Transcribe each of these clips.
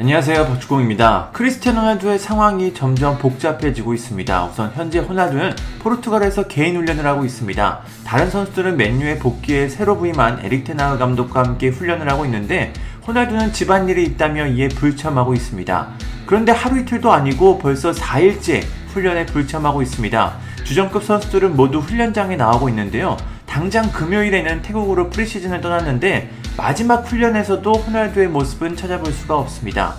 안녕하세요 박주공입니다. 크리스티아노 호날두의 상황이 점점 복잡해지고 있습니다. 우선 현재 호날두는 포르투갈에서 개인 훈련을 하고 있습니다. 다른 선수들은 맨유에 복귀해 새로 부임한 에릭 테나흐 감독과 함께 훈련을 하고 있는데 호날두는 집안일이 있다며 이에 불참하고 있습니다. 그런데 하루 이틀도 아니고 벌써 4일째 훈련에 불참하고 있습니다. 주전급 선수들은 모두 훈련장에 나오고 있는데요. 당장 금요일에는 태국으로 프리시즌을 떠났는데 마지막 훈련에서도 호날두의 모습은 찾아볼 수가 없습니다.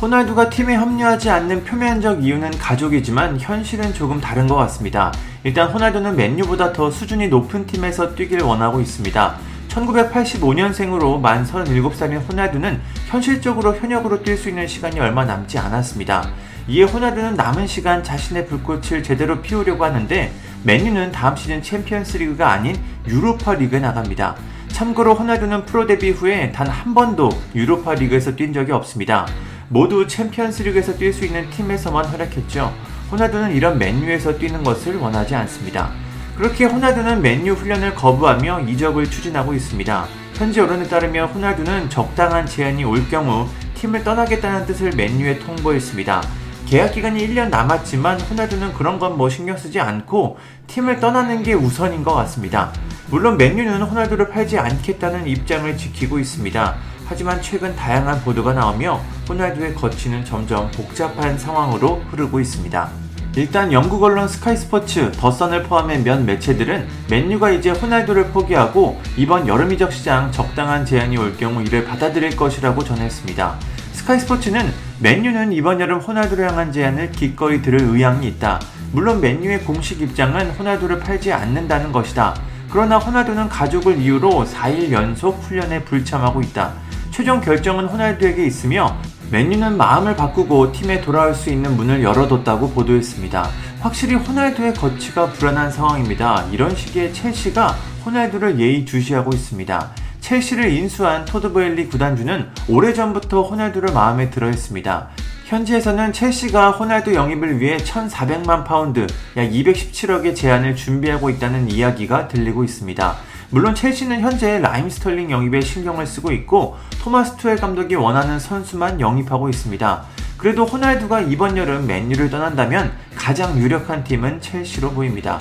호날두가 팀에 합류하지 않는 표면적 이유는 가족이지만 현실은 조금 다른 것 같습니다. 일단 호날두는 맨유보다 더 수준이 높은 팀에서 뛰길 원하고 있습니다. 1985년생으로 만 37살인 호날두는 현실적으로 현역으로 뛸 수 있는 시간이 얼마 남지 않았습니다. 이에 호날두는 남은 시간 자신의 불꽃을 제대로 피우려고 하는데 맨유는 다음 시즌 챔피언스 리그가 아닌 유로파 리그에 나갑니다. 참고로 호날두는 프로 데뷔 후에 단 한 번도 유로파 리그에서 뛴 적이 없습니다. 모두 챔피언스 리그에서 뛸 수 있는 팀에서만 활약했죠. 호날두는 이런 맨유에서 뛰는 것을 원하지 않습니다. 그렇게 호날두는 맨유 훈련을 거부하며 이적을 추진하고 있습니다. 현지 언론에 따르면 호날두는 적당한 제안이 올 경우 팀을 떠나겠다는 뜻을 맨유에 통보했습니다. 계약 기간이 1년 남았지만 호날두는 그런 건 뭐 신경 쓰지 않고 팀을 떠나는 게 우선인 것 같습니다. 물론 맨유는 호날두를 팔지 않겠다는 입장을 지키고 있습니다. 하지만 최근 다양한 보도가 나오며 호날두의 거치는 점점 복잡한 상황으로 흐르고 있습니다. 일단 영국 언론 스카이스포츠, 더선을 포함해 몇 매체들은 맨유가 이제 호날두를 포기하고 이번 여름 이적 시장 적당한 제한이 올 경우 이를 받아들일 것이라고 전했습니다. 스카이 스포츠는 맨유는 이번 여름 호날두를 향한 제안을 기꺼이 들을 의향이 있다. 물론 맨유의 공식 입장은 호날두를 팔지 않는다는 것이다. 그러나 호날두는 가족을 이유로 4일 연속 훈련에 불참하고 있다. 최종 결정은 호날두에게 있으며 맨유는 마음을 바꾸고 팀에 돌아올 수 있는 문을 열어뒀다고 보도했습니다. 확실히 호날두의 거치가 불안한 상황입니다. 이런 시기에 첼시가 호날두를 예의주시하고 있습니다. 첼시를 인수한 토드보엘리 구단주는 오래전부터 호날두를 마음에 들어 했습니다. 현지에서는 첼시가 호날두 영입을 위해 1,400만 파운드, 약 217억의 제안을 준비하고 있다는 이야기가 들리고 있습니다. 물론 첼시는 현재 라힘 스털링 영입에 신경을 쓰고 있고 토마스 투헬 감독이 원하는 선수만 영입하고 있습니다. 그래도 호날두가 이번 여름 맨유를 떠난다면 가장 유력한 팀은 첼시로 보입니다.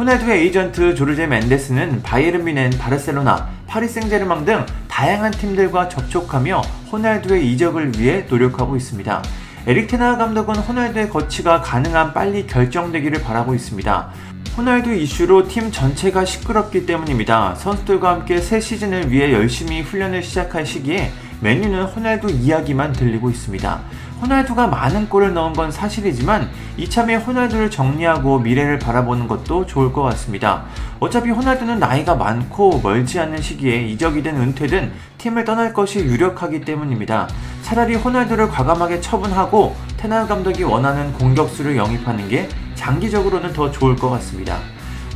호날두의 에이전트 조르제 멘데스는 바이에른 뮌헨, 바르셀로나, 파리 생제르맹 등 다양한 팀들과 접촉하며 호날두의 이적을 위해 노력하고 있습니다. 에릭 테나 감독은 호날두의 거치가 가능한 빨리 결정되기를 바라고 있습니다. 호날두 이슈로 팀 전체가 시끄럽기 때문입니다. 선수들과 함께 새 시즌을 위해 열심히 훈련을 시작한 시기에 메뉴는 호날두 이야기만 들리고 있습니다. 호날두가 많은 골을 넣은 건 사실이지만 이참에 호날두를 정리하고 미래를 바라보는 것도 좋을 것 같습니다. 어차피 호날두는 나이가 많고 멀지 않는 시기에 이적이든 은퇴든 팀을 떠날 것이 유력하기 때문입니다. 차라리 호날두를 과감하게 처분하고 테나 감독이 원하는 공격수를 영입하는 게 장기적으로는 더 좋을 것 같습니다.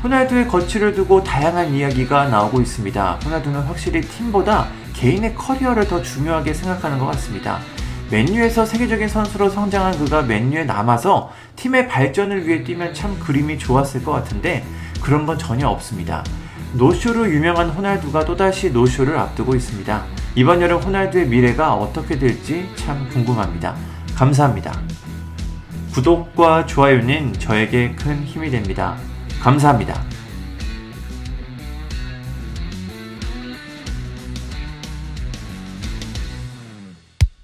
호날두의 거취를 두고 다양한 이야기가 나오고 있습니다. 호날두는 확실히 팀보다 개인의 커리어를 더 중요하게 생각하는 것 같습니다. 맨유에서 세계적인 선수로 성장한 그가 맨유에 남아서 팀의 발전을 위해 뛰면 참 그림이 좋았을 것 같은데 그런 건 전혀 없습니다. 노쇼로 유명한 호날두가 또다시 노쇼를 앞두고 있습니다. 이번 여름 호날두의 미래가 어떻게 될지 참 궁금합니다. 감사합니다. 구독과 좋아요는 저에게 큰 힘이 됩니다. 감사합니다.